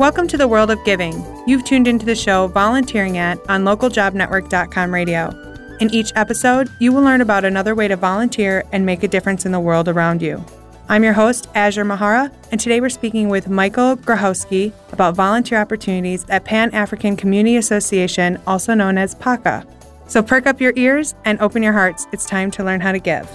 Welcome to the world of giving. You've tuned into the show Volunteering At on localjobnetwork.com radio. In each episode, you will learn about another way to volunteer and make a difference in the world around you. I'm your host, Azure Mahara, and today we're speaking with Michael Grochowski about volunteer opportunities at Pan African Community Association, also known as PACA. So perk up your ears and open your hearts. It's time to learn how to give.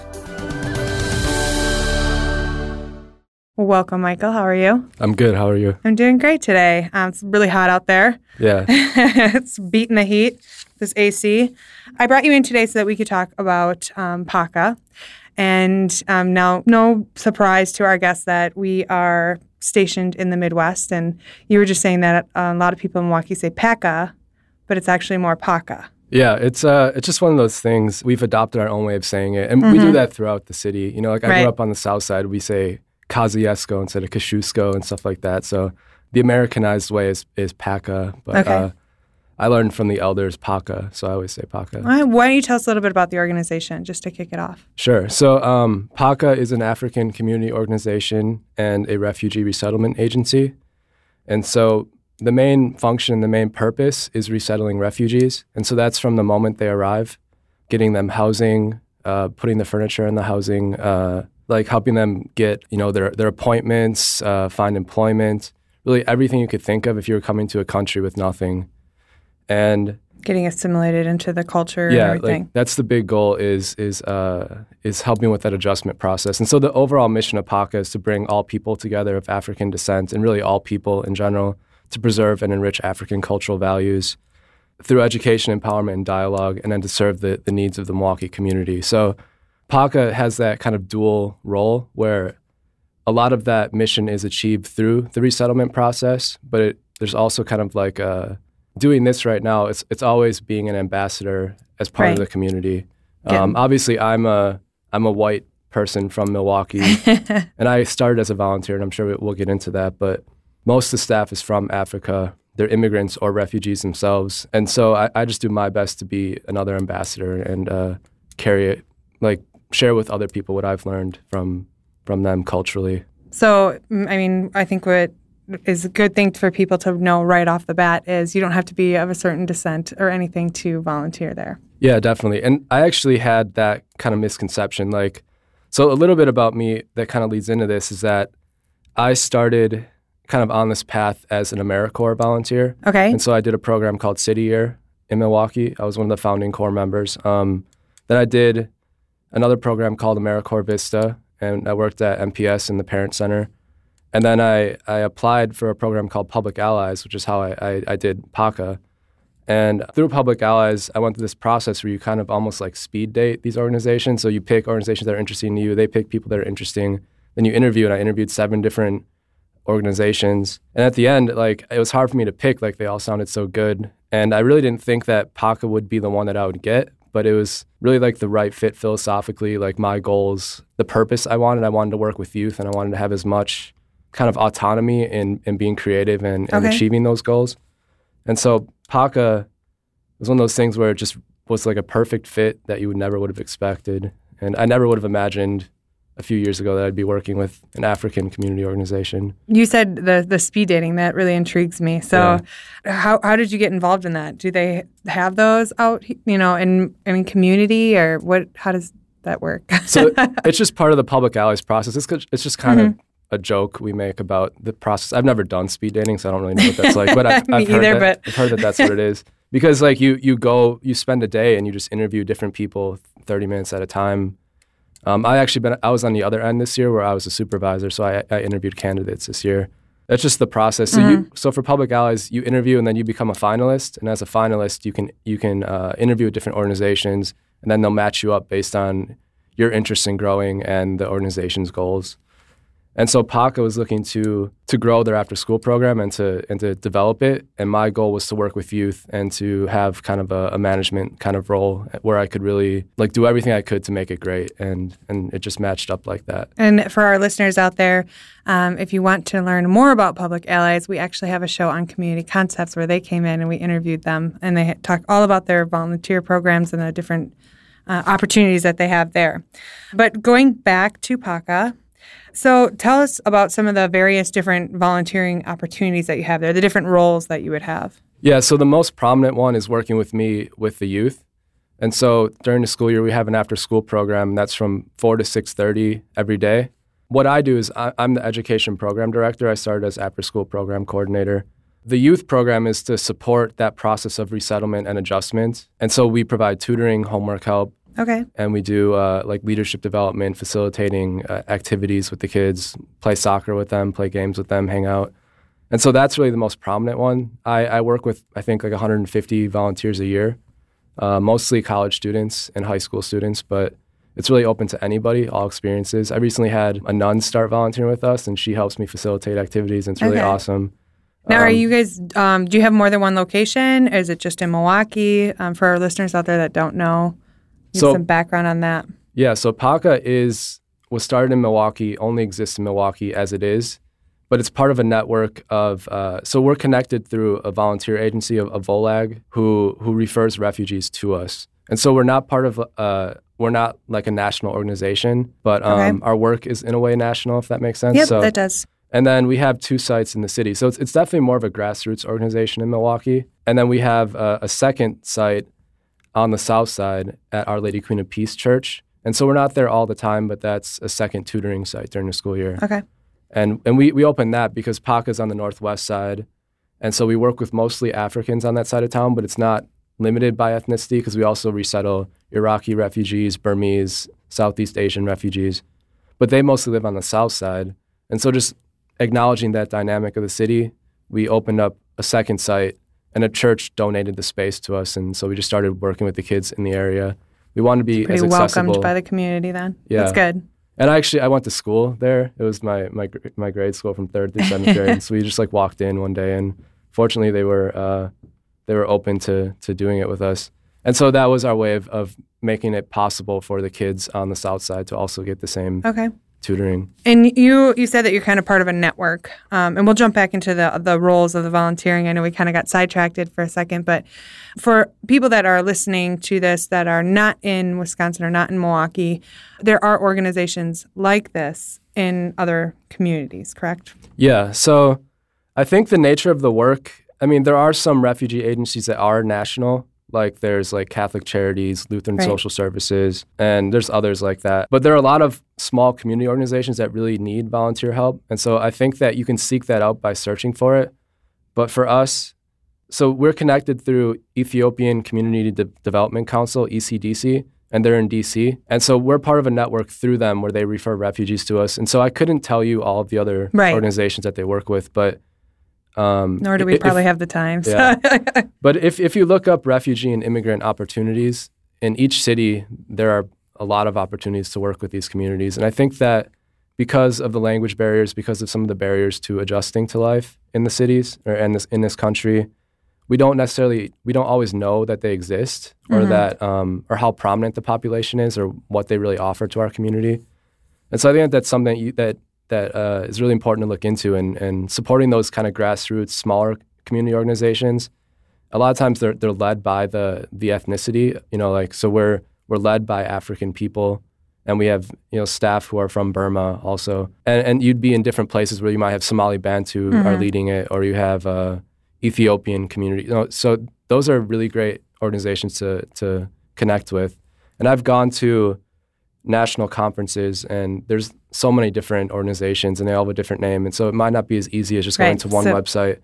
Welcome, Michael. How are you? I'm good. How are you? I'm doing great today. Um, it's really hot out there. Yeah. it's beating the heat, this AC. I brought you in today so that we could talk about um, PACA. And um, now, no surprise to our guests that we are stationed in the Midwest. And you were just saying that uh, a lot of people in Milwaukee say PACA, but it's actually more PACA. Yeah, it's uh, it's just one of those things. We've adopted our own way of saying it, and mm-hmm. we do mm-hmm. that throughout the city. You know, like I right. grew up on the South Side, we say Kosciuszko instead of Kosciuszko and stuff like that. So the Americanized way is is PACA, but okay. uh, I learned from the elders PACA, so I always say PACA. Why don't you tell us a little bit about the organization, just to kick it off? Sure. So um, PACA is an African community organization and a refugee resettlement agency, and so the main function, the main purpose is resettling refugees, and so that's from the moment they arrive, getting them housing, uh, putting the furniture in the housing. Uh, like helping them get you know their their appointments, uh, find employment, really everything you could think of if you were coming to a country with nothing, and getting assimilated into the culture. Yeah, like that's the big goal is is uh, is helping with that adjustment process. And so the overall mission of PACA is to bring all people together of African descent and really all people in general to preserve and enrich African cultural values through education, empowerment, and dialogue, and then to serve the, the needs of the Milwaukee community. So PACA has that kind of dual role where a lot of that mission is achieved through the resettlement process, but it, there's also kind of like uh, doing this right now. It's it's always being an ambassador as part right. of the community. Um, obviously, I'm a I'm a white person from Milwaukee, and I started as a volunteer, and I'm sure we'll get into that. But most of the staff is from Africa. They're immigrants or refugees themselves, and so I, I just do my best to be another ambassador and uh, carry it like share with other people what I've learned from from them culturally. So, I mean, I think what is a good thing for people to know right off the bat is you don't have to be of a certain descent or anything to volunteer there. Yeah, definitely. And I actually had that kind of misconception. Like, so a little bit about me that kind of leads into this is that I started kind of on this path as an AmeriCorps volunteer. Okay. And so I did a program called City Year in Milwaukee. I was one of the founding core members. Um, then I did another program called AmeriCorps Vista, and I worked at MPS in the Parent Center. And then I, I applied for a program called Public Allies, which is how I, I, I did PACA. And through Public Allies, I went through this process where you kind of almost like speed date these organizations. So you pick organizations that are interesting to you, they pick people that are interesting. Then you interview, and I interviewed seven different organizations. And at the end, like it was hard for me to pick, like they all sounded so good. And I really didn't think that PACA would be the one that I would get but it was really like the right fit philosophically, like my goals, the purpose I wanted. I wanted to work with youth and I wanted to have as much kind of autonomy in, in being creative and, and okay. achieving those goals. And so PACA was one of those things where it just was like a perfect fit that you would never would have expected. And I never would have imagined a few years ago that I'd be working with an African community organization. You said the the speed dating that really intrigues me. So, yeah. how how did you get involved in that? Do they have those out, you know, in in community or what? How does that work? so it's just part of the public allies process. It's it's just kind mm-hmm. of a joke we make about the process. I've never done speed dating, so I don't really know what that's like. But I've, I've heard either, that, but... I've heard that that's what it is. Because like you you go you spend a day and you just interview different people thirty minutes at a time um, I actually been I was on the other end this year where I was a supervisor, so I, I interviewed candidates this year. That's just the process. So mm-hmm. you so for public allies, you interview and then you become a finalist, and as a finalist, you can you can uh, interview with different organizations, and then they'll match you up based on your interest in growing and the organization's goals. And so PACA was looking to to grow their after school program and to and to develop it. And my goal was to work with youth and to have kind of a, a, management kind of role where I could really like do everything I could to make it great. And and it just matched up like that. And for our listeners out there, um, if you want to learn more about Public Allies, we actually have a show on community concepts where they came in and we interviewed them and they talk all about their volunteer programs and the different uh, opportunities that they have there. But going back to PACA, So tell us about some of the various different volunteering opportunities that you have there, the different roles that you would have. Yeah, so the most prominent one is working with me with the youth. And so during the school year, we have an after-school program, that's from four to six thirty every day. What I do is I, I'm the education program director. I started as after-school program coordinator. The youth program is to support that process of resettlement and adjustment, and so we provide tutoring, homework help, Okay. and we do uh, like leadership development, facilitating uh, activities with the kids, play soccer with them, play games with them, hang out. And so that's really the most prominent one. I, I work with, I think, like 150 volunteers a year, uh, mostly college students and high school students, but it's really open to anybody, all experiences. I recently had a nun start volunteering with us, and she helps me facilitate activities, and it's really Okay. awesome. Now, are Um, you guys, um, do you have more than one location? Is it just in Milwaukee? Um, for our listeners out there that don't know, give So- some background on that. Yeah, so PACA is was started in Milwaukee, only exists in Milwaukee as it is, but it's part of a network of. Uh, so we're connected through a volunteer agency of, of VOLAG who who refers refugees to us, and so we're not part of. Uh, we're not like a national organization, but um, Okay. our work is in a way national, if that makes sense. Yep, so, that does. and then we have two sites in the city. So it's, it's definitely more of a grassroots organization in Milwaukee. And then we have a, a second site on the south side at Our Lady Queen of Peace Church. And so we're not there all the time, but that's a second tutoring site during the school year. Okay. And, and we, we opened that because PACA's on the northwest side. And so we work with mostly Africans on that side of town, but it's not limited by ethnicity because we also resettle Iraqi refugees, Burmese, Southeast Asian refugees. But they mostly live on the south side. And so just acknowledging that dynamic of the city, we opened up a second site and a church donated the space to us. And so we just started working with the kids in the area. We wanted to be Pretty as accessible. welcomed by the community then. Yeah. That's good. And I actually I went to school there. It was my my my grade school from third through seventh grade. So we just like walked in one day, and fortunately they were uh, they were open to to doing it with us. And so that was our way of, of making it possible for the kids on the south side to also get the same Okay. Tutoring. And you you said that you're kind of part of a network, um, and we'll jump back into the the roles of the volunteering. I know we kind of got sidetracked for a second, but for people that are listening to this that are not in Wisconsin or not in Milwaukee, there are organizations like this in other communities. Correct? Yeah. So I think the nature of the work. I mean, there are some refugee agencies that are national. Like there's like Catholic Charities, Lutheran Right. Social Services, and there's others like that. But there are a lot of small community organizations that really need volunteer help. And so I think that you can seek that out by searching for it. But for us, so we're connected through Ethiopian Community De- Development Council, ECDC, and they're in DC. And so we're part of a network through them where they refer refugees to us. And so I couldn't tell you all of the other Right. organizations that they work with, but um, Nor do we if- probably have the time. So. Yeah. but if, if you look up refugee and immigrant opportunities, in each city, there are a lot of opportunities to work with these communities. And I think that because of the language barriers, because of some of the barriers to adjusting to life in the cities or in this, in this country, we don't necessarily, we don't always know that they exist or Mhm. that, um, or how prominent the population is or what they really offer to our community. And so I think that's something you, that that uh, is really important to look into and, and supporting those kind of grassroots, smaller community organizations. A lot of times they're they're led by the the ethnicity, you know, like so we're we're led by African people and we have you know staff who are from Burma also, and and you'd be in different places where you might have Somali Bantu are Mhm. leading it, or you have uh, Ethiopian community. You know, so those are really great organizations to to connect with, and I've gone to national conferences and there's so many different organizations and they all have a different name and so it might not be as easy as just going to one so- website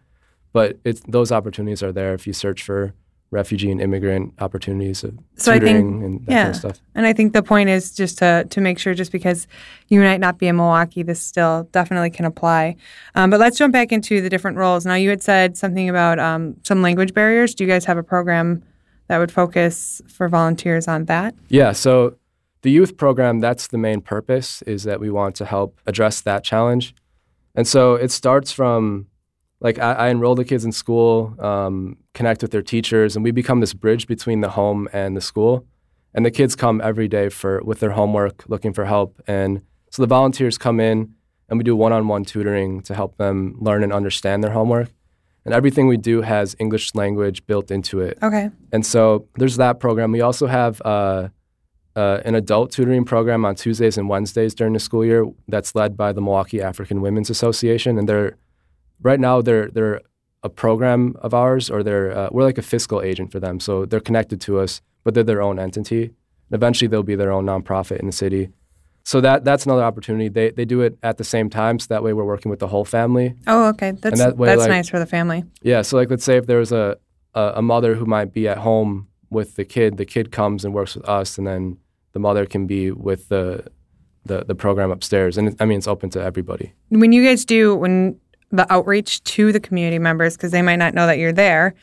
but it's those opportunities are there if you search for refugee and immigrant opportunities of So I think- tutoring and that kind of stuff And I think the point is just to to make sure, just because you might not be in Milwaukee, this still definitely can apply. Um, but let's jump back into the different roles. Now, you had said something about um, some language barriers. Do you guys have a program that would focus for volunteers on that? Yeah, so the youth program, that's the main purpose, is that we want to help address that challenge. And so it starts from like I, I enroll the kids in school, um, connect with their teachers, and we become this bridge between the home and the school. And the kids come every day for with their homework, looking for help. And so the volunteers come in and we do one-on-one tutoring to help them learn and understand their homework. And everything we do has English language built into it. Okay. And so there's that program. We also have uh, uh, an adult tutoring program on Tuesdays and Wednesdays during the school year that's led by the Milwaukee African Women's Association, and they're right now they're they're a program of ours, or they're uh, we're like a fiscal agent for them, so they're connected to us, but they're their own entity. And eventually, they'll be their own nonprofit in the city. So that that's another opportunity. They they do it at the same time, so that way we're working with the whole family. Oh, okay, that's that way, that's like- nice for the family. Yeah. So like, let's say if there was a, a a mother who might be at home with the kid, the kid comes and works with us, and then the mother can be with the the, the program upstairs. And it, I mean, it's open to everybody. When you guys do when the outreach to the community members, because they might not know that you're there,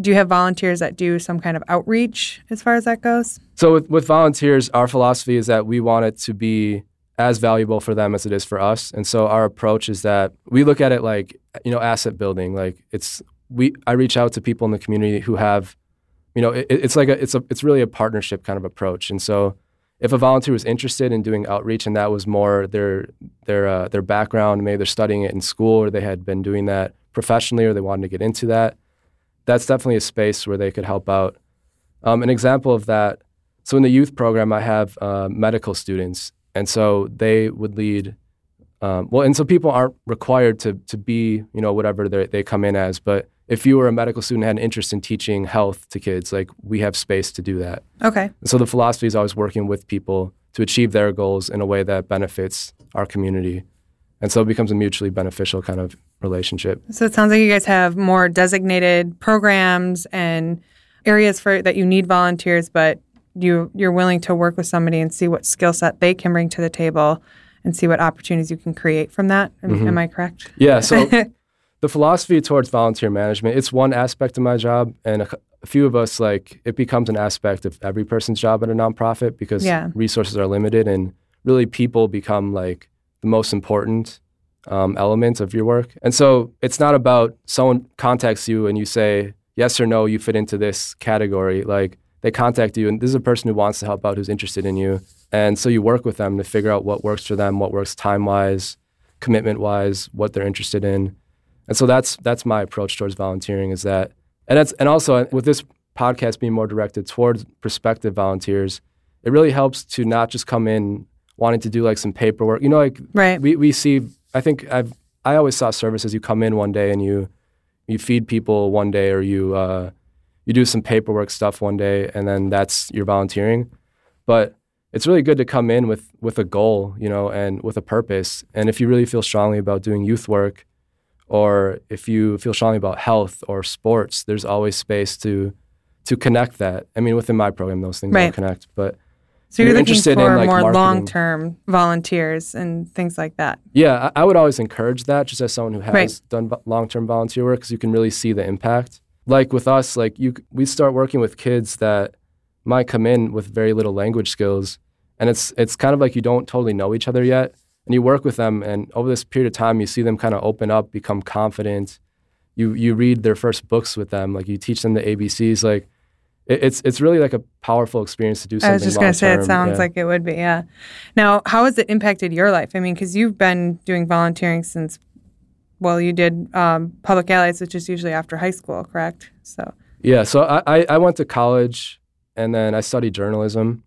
do you have volunteers that do some kind of outreach as far as that goes? So with, with volunteers, our philosophy is that we want it to be as valuable for them as it is for us. And so our approach is that we look at it like, you know, asset building. Like it's we I reach out to people in the community who have, you know, it, it's like a it's a it's really a partnership kind of approach. And so if a volunteer was interested in doing outreach and that was more their their uh, their background, maybe they're studying it in school or they had been doing that professionally or they wanted to get into that, that's definitely a space where they could help out. Um, an example of that. So in the youth program, I have uh, medical students, and so they would lead. Um, well, and so people aren't required to to be you know whatever they come in as, but if you were a medical student and had an interest in teaching health to kids, like we have space to do that. Okay. So the philosophy is always working with people to achieve their goals in a way that benefits our community. And so it becomes a mutually beneficial kind of relationship. So it sounds like you guys have more designated programs and areas for that you need volunteers, but you you're willing to work with somebody and see what skill set they can bring to the table and see what opportunities you can create from that. Am, mm-hmm. am I correct? Yeah. So the philosophy towards volunteer management, it's one aspect of my job. And a, a few of us, like, it becomes an aspect of every person's job at a nonprofit because Yeah. resources are limited and really people become like the most important um, element of your work. And so it's not about someone contacts you and you say, yes or no, you fit into this category. Like, they contact you and this is a person who wants to help out, who's interested in you. And so you work with them to figure out what works for them, what works time wise, commitment wise, what they're interested in. And so that's that's my approach towards volunteering is that and that's and also with this podcast being more directed towards prospective volunteers, it really helps to not just come in wanting to do like some paperwork. You know, like Right. we, we see I think I've I always saw services you come in one day and you you feed people one day or you uh, you do some paperwork stuff one day and then that's your volunteering. But it's really good to come in with with a goal, you know, and with a purpose. And if you really feel strongly about doing youth work, or if you feel strongly about health or sports, there's always space to to connect that. I mean, within my program, those things Right. don't connect, but So you're You're looking interested in, for like, more marketing. long-term volunteers and things like that. yeah, I, I would always encourage that just as someone who has Right. done vo- long-term volunteer work because you can really see the impact. Like with us, like you, we start working with kids that might come in with very little language skills, and it's it's kind of like you don't totally know each other yet, and you work with them, and over this period of time, you see them kind of open up, become confident. You you read their first books with them, like you teach them the ABCs, like. it- It's it's really like a powerful experience to do something. I was just going to say, it sounds yeah. like it would be, yeah. Now, how has it impacted your life? I mean, because you've been doing volunteering since, well, you did um, public allies, which is usually after high school, correct? So, Yeah, so I, I, I went to college and then I studied journalism.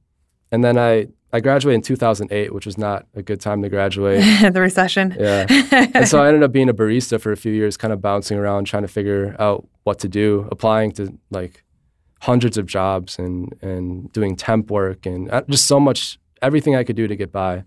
And then I, I graduated in 2008, which was not a good time to graduate. the recession. yeah. And so I ended up being a barista for a few years, kind of bouncing around, trying to figure out what to do, applying to like hundreds of jobs and, and doing temp work and uh, just so much, everything I could do to get by.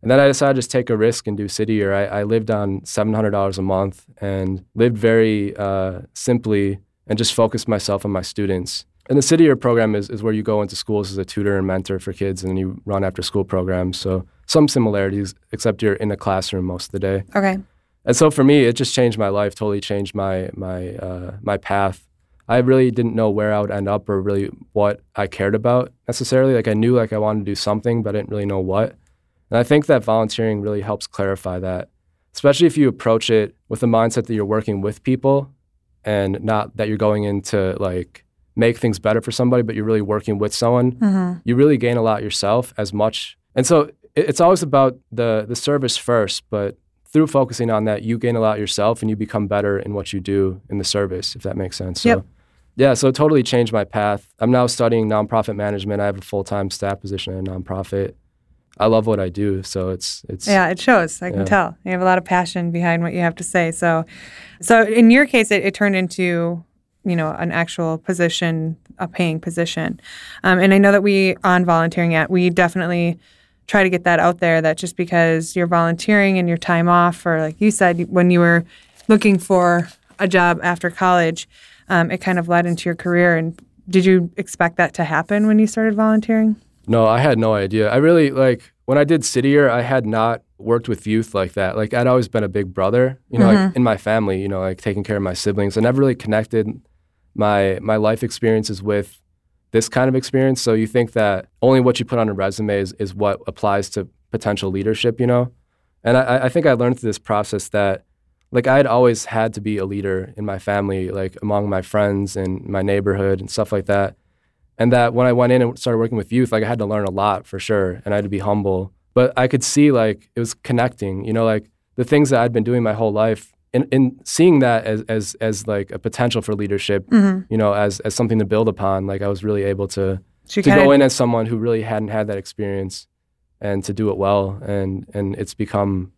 And then I decided to just take a risk and do city year. I, I lived on $700 a month and lived very uh, simply and just focused myself on my students. And the city year program is, is where you go into schools as a tutor and mentor for kids and then you run after school programs. So some similarities, except you're in a classroom most of the day. Okay. And so for me, it just changed my life, totally changed my my uh, my path. I really didn't know where I would end up or really what I cared about necessarily. Like I knew like I wanted to do something, but I didn't really know what. And I think that volunteering really helps clarify that, especially if you approach it with the mindset that you're working with people and not that you're going into like make things better for somebody, but you're really working with someone. hmm You really gain a lot yourself as much. And so it- it's always about the the service first, but through focusing on that, you gain a lot yourself and you become better in what you do in the service, if that makes sense. So Yep. Yeah, so it totally changed my path. I'm now studying nonprofit management. I have a full time staff position in a nonprofit. I love what I do, so it's it's yeah, it shows. I Yeah. can tell you have a lot of passion behind what you have to say. So, so in your case, it, it turned into you know an actual position, a paying position, um, and I know that we on volunteering at we definitely try to get that out there. That just because you're volunteering and your time off, or like you said, when you were looking for a job after college, um, it kind of led into your career. And did you expect that to happen when you started volunteering? No, I had no idea. I really like when I did City Year, I had not worked with youth like that. Like I'd always been a big brother, you know, like in my family, you know, like taking care of my siblings. I never really connected my my life experiences with this kind of experience. So you think that only what you put on a resume is, is what applies to potential leadership, you know? And I, I think I learned through this process that like I had always had to be a leader in my family, like among my friends and my neighborhood and stuff like that and that when I went in and started working with youth, like I had to learn a lot for sure, and I had to be humble. But I could see like it was connecting, you know, like the things that I'd been doing my whole life, and, and seeing that as as as like a potential for leadership, you know, as as something to build upon. Like I was really able to So to kinda- go in as someone who really hadn't had that experience, and to do it well, and and it's become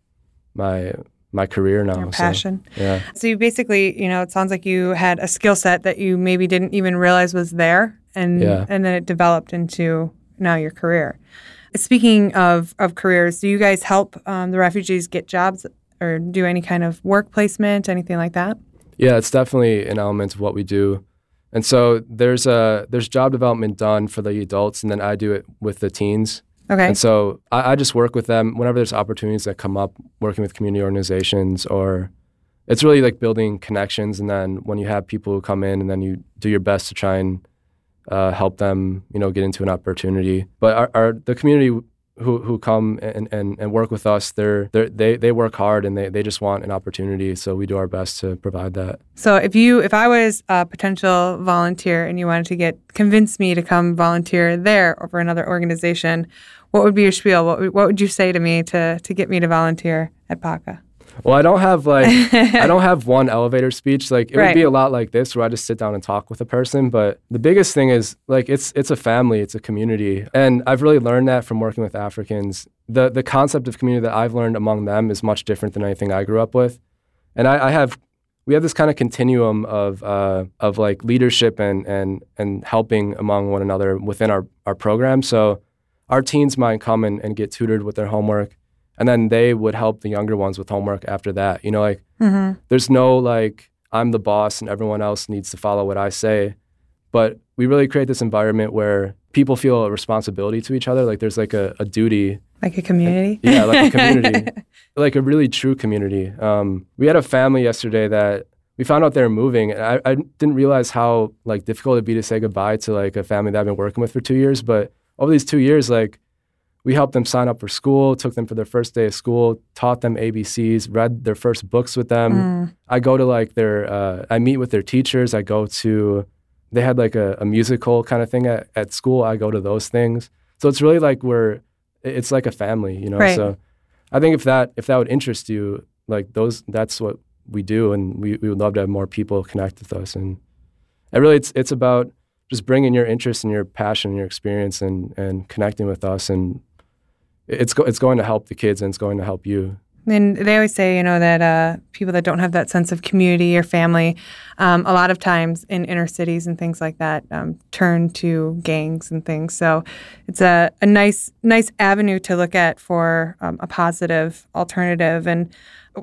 my my career now. your so, passion. yeah. So you basically, you know, it sounds like you had a skill set that you maybe didn't even realize was there, and Yeah. and then it developed into now your career. Speaking of of careers, do you guys help um, the refugees get jobs or do any kind of work placement, anything like that? Yeah, it's definitely an element of what we do. And so there's a there's job development done for the adults, and then I do it with the teens. Okay. And so I, I just work with them whenever there's opportunities that come up, working with community organizations, or it's really like building connections. And then when you have people who come in, and then you do your best to try and uh, help them, you know, get into an opportunity. But our, our the community who who come and, and, and work with us, they're, they're they they work hard and they, they just want an opportunity. So we do our best to provide that. So if you if I was a potential volunteer and you wanted to get convince me to come volunteer there for another organization, what would be your spiel? What what would you say to me to to get me to volunteer at PACA? Well, I don't have like I don't have one elevator speech. Like it Right. would be a lot like this where I just sit down and talk with a person. But the biggest thing is like it's it's a family, it's a community, and I've really learned that from working with Africans. the The concept of community that I've learned among them is much different than anything I grew up with, and I, I have we have this kind of continuum of uh, of like leadership and and and helping among one another within our our program. So our teens might come and, and get tutored with their homework and then they would help the younger ones with homework after that. You know, like there's no like I'm the boss and everyone else needs to follow what I say, but we really create this environment where people feel a responsibility to each other. Like there's like a, a duty, Like a community? yeah, like a community, like a really true community. Um, we had a family yesterday that we found out they were moving, and I, I didn't realize how like difficult it'd be to say goodbye to like a family that I've been working with for two years. But over these two years, like we helped them sign up for school, took them for their first day of school, taught them ABCs, read their first books with them. I go to like their, uh, I meet with their teachers. I go to, they had like a, a musical kind of thing at, at school. I go to those things. So it's really like we're, it's like a family, you know? Right. So I think if that, if that would interest you, like those, that's what we do. And we, we would love to have more people connect with us. And, and really it's, it's about just bringing your interest and your passion and your experience and, and connecting with us. And it's, go, it's going to help the kids and it's going to help you. And they always say, you know, that uh, people that don't have that sense of community or family, um, a lot of times in inner cities and things like that, um, turn to gangs and things. So it's a, a nice, nice avenue to look at for um, a positive alternative. And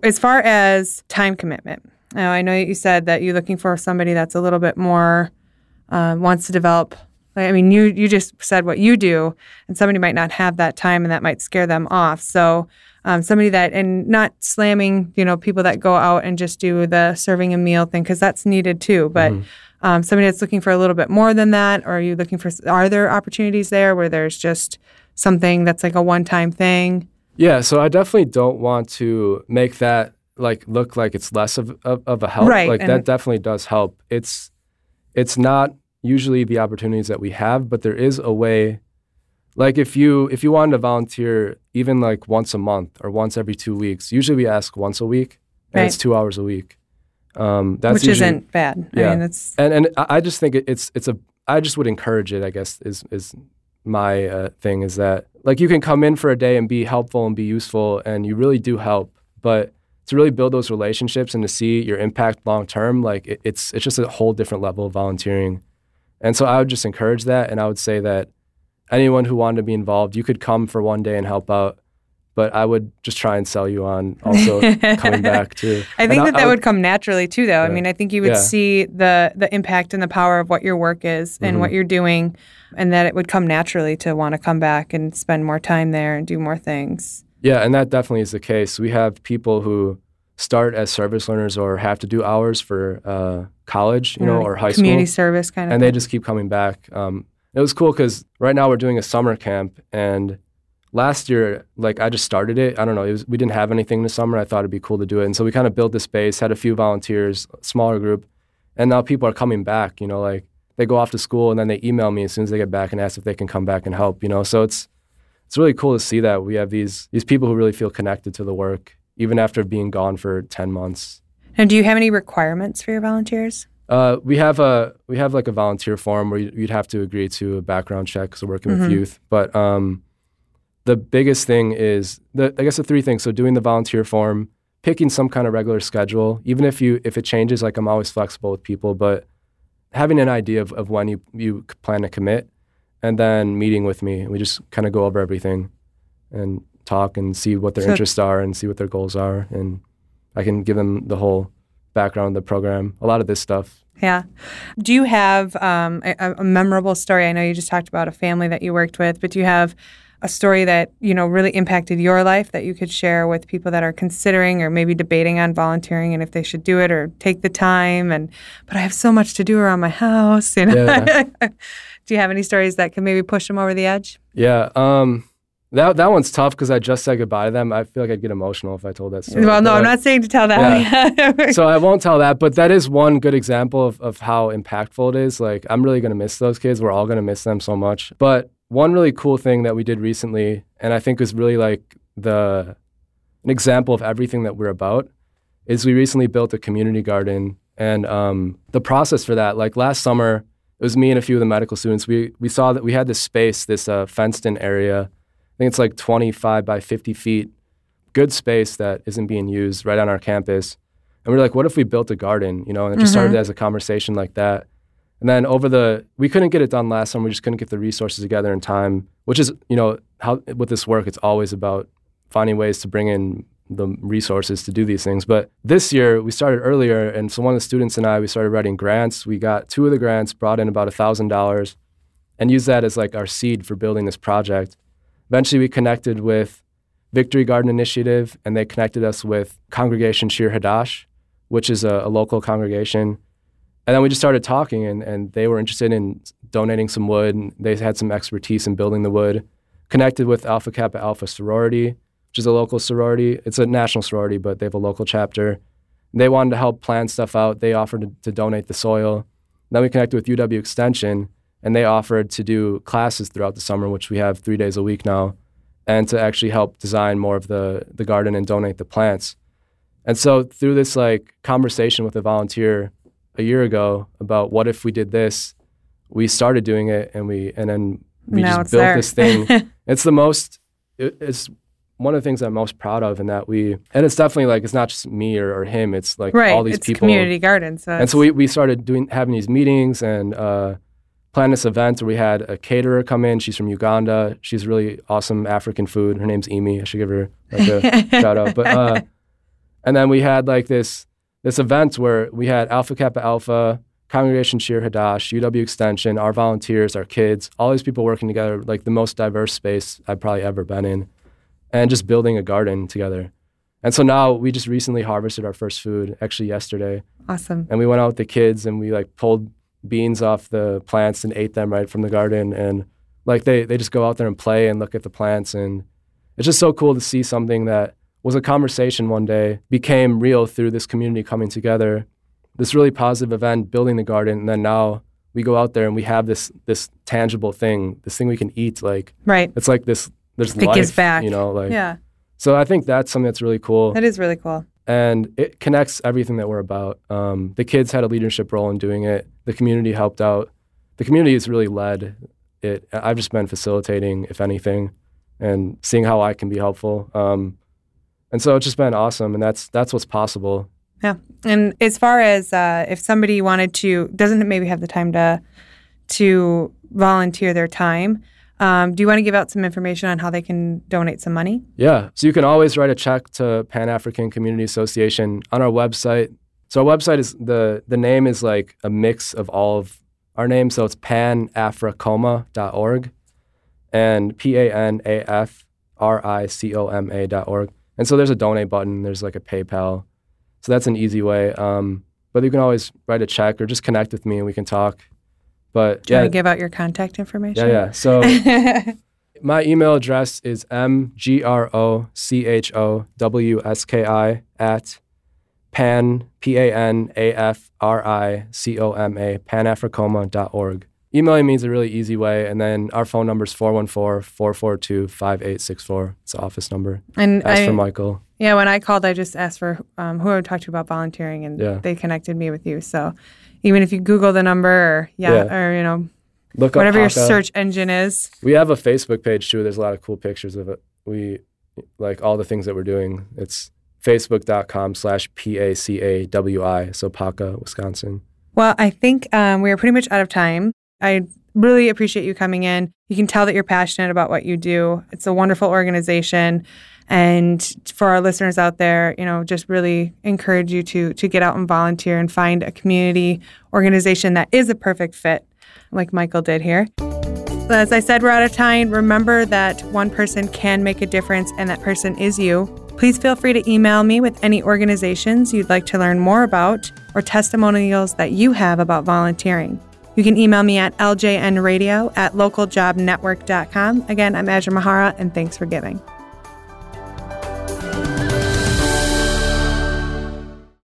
as far as time commitment, now I know you said that you're looking for somebody that's a little bit more uh, wants to develop. I mean, you you just said what you do, and somebody might not have that time, and that might scare them off. So, um, somebody that and not slamming, you know, people that go out and just do the serving a meal thing because that's needed too. But um, somebody that's looking for a little bit more than that, or are you looking for? Are there opportunities there where there's just something that's like a one-time thing? Yeah, so I definitely don't want to make that like look like it's less of, of, of a help. Right, Like that definitely does help. It's it's not usually the opportunities that we have, but there is a way like if you if you wanted to volunteer even like once a month or once every two weeks, usually we ask once a week and it's two hours a week. Um, that's Which usually- isn't bad. I Yeah. mean, that's and and I I just think it's it's a I just would encourage it. I guess is is my uh, thing is that like you can come in for a day and be helpful and be useful, and you really do help. But to really build those relationships and to see your impact long term, like it, it's it's just a whole different level of volunteering. And so I would just encourage that, and I would say that anyone who wanted to be involved, you could come for one day and help out. But I would just try and sell you on also coming back too. I And think that that I would come naturally too, though. I mean, I think you would Yeah. see the the impact and the power of what your work is and Mhm. what you're doing, and that it would come naturally to want to come back and spend more time there and do more things. Yeah, and that definitely is the case. We have people who start as service learners or have to do hours for uh, college, you know, like or high community school, Community service kind of. and they just keep coming back. Um, it was cool because right now we're doing a summer camp, and last year, like I just started it. I don't know, it was we didn't have anything in the summer. I thought it'd be cool to do it, and so we kind of built this space, had a few volunteers, smaller group, and now people are coming back. You know, like they go off to school and then they email me as soon as they get back and ask if they can come back and help. You know, so it's it's really cool to see that we have these these people who really feel connected to the work even after being gone for 10 months and do you have any requirements for your volunteers? uh, we have a we have like a volunteer form where you- you'd have to agree to a background check because we're working Mhm. with youth but um, the biggest thing is the i guess the three things so doing the volunteer form picking some kind of regular schedule even if you if it changes like i'm always flexible with people but having an idea of, of when you you plan to commit and then meeting with me we just kind of go over everything and talk and see what their So- interests are and see what their goals are and i can give them the whole background of the program a lot of this stuff Yeah. Do you have um, a, a memorable story? I know you just talked about a family that you worked with, but do you have a story that you know really impacted your life that you could share with people that are considering or maybe debating on volunteering and if they should do it or take the time? And but I have so much to do around my house. You know. Yeah. do you have any stories that can maybe push them over the edge? Yeah, um, that that one's tough because I just said goodbye to them. I feel like I'd get emotional if I told that story. well, no, But I'm not saying to tell that. so I won't tell that, but that is one good example of, of how impactful it is. Like I'm really gonna miss those kids. We're all gonna miss them so much. But one really cool thing that we did recently, and I think was really like the an example of everything that we're about, is we recently built a community garden. And um, the process for that, like last summer, it was me and a few of the medical students. We we saw that we had this space, this uh, fenced-in area. I think it's like 25 by 50 feet, good space that isn't being used right on our campus. And we are like, what if we built a garden? You know, and it just started mm-hmm. as a conversation like that. And then over the, we couldn't get it done last summer. We just couldn't get the resources together in time. Which is, you know, how with this work, it's always about finding ways to bring in the resources to do these things. But this year we started earlier, and so one of the students and I we started writing grants. We got two of the grants, brought in about a thousand dollars, and used that as like our seed for building this project. Eventually, we connected with Victory Garden Initiative, and they connected us with Congregation Shir Hadash, which is a, a local congregation. And then we just started talking, and, and they were interested in donating some wood. And they had some expertise in building the wood. Connected with Alpha Kappa Alpha Sorority, which is a local sorority. It's a national sorority, but they have a local chapter. They wanted to help plan stuff out. They offered to, to donate the soil. Then we connected with UW Extension, and they offered to do classes throughout the summer, which we have three days a week now, and to actually help design more of the, the garden and donate the plants. And so through this like conversation with a volunteer a year ago about what if we did this, we started doing it and we and then we Now just built there. this thing. it's the most it, it's one of the things I'm most proud of in that we and it's definitely like it's not just me or, or him, it's like right. all these people. it's people community garden. So and so we, we started doing having these meetings and uh, planned this event where we had a caterer come in. She's from Uganda. She's really awesome African food. Her name's Emi. I should give her like a shout out. But uh, and then we had like this this event where we had Alpha Kappa Alpha, Congregation Shir Hadash, UW Extension, our volunteers, our kids, all these people working together, like the most diverse space I've probably ever been in, and just building a garden together. And so now we just recently harvested our first food, actually yesterday awesome. and we went out with the kids and we like pulled beans off the plants and ate them right from the garden and like they they just go out there and play and look at the plants and it's just so cool to see something that was a conversation one day became real through this community coming together this really positive event building the garden and then now we go out there and we have this this tangible thing this thing we can eat like Right. it's like this there's It life back. you know like Yeah. so i think that's something that's really cool That is really cool. And it connects everything that we're about. Um, the kids had a leadership role in doing it. The community helped out. The community has really led it. I've just been facilitating, if anything, and seeing how I can be helpful. Um, and so it's just been awesome, and that's that's what's possible. Yeah, and as far as uh, if somebody wanted to, doesn't maybe have the time to to volunteer their time. Um, do you want to give out some information on how they can donate some money? Yeah. So you can always write a check to Pan African Community Association on our website. So our website is the the name is like a mix of all of our names. So it's panafricoma.org and P A N A F R I C O M A.org. And so there's a donate button, there's like a PayPal. So that's an easy way. Um, but you can always write a check or just connect with me and we can talk. But Do you yeah, want to give out your contact information? yeah, yeah. So my email address is mgrochowski at pan p a n a f r i c o m a panafricoma.org. Emailing me is a really easy way, and then our phone number is 414-442-5864. It's the office number. and Ask I, for Michael. yeah, when I called, I just asked for um, who I would talk to about volunteering, and Yeah. they connected me with you. So even if you Google the number, or yeah, Yeah. or you know Look up whatever your search engine is. We have a Facebook page too. There's a lot of cool pictures of it. We like all the things that we're doing. It's facebook.com slash P-A-C-A-W-I. So Paca, Wisconsin. Well, I think um, we are pretty much out of time. I really appreciate you coming in. You can tell that you're passionate about what you do. It's a wonderful organization. And for our listeners out there, you know, just really encourage you to to get out and volunteer and find a community organization that is a perfect fit, like Michael did here. As I said, we're out of time. Remember that one person can make a difference, and that person is you. Please feel free to email me with any organizations you'd like to learn more about or testimonials that you have about volunteering. You can email me at ljnradio at localjobnetwork.com. Again, I'm Azure Mahara, and thanks for giving.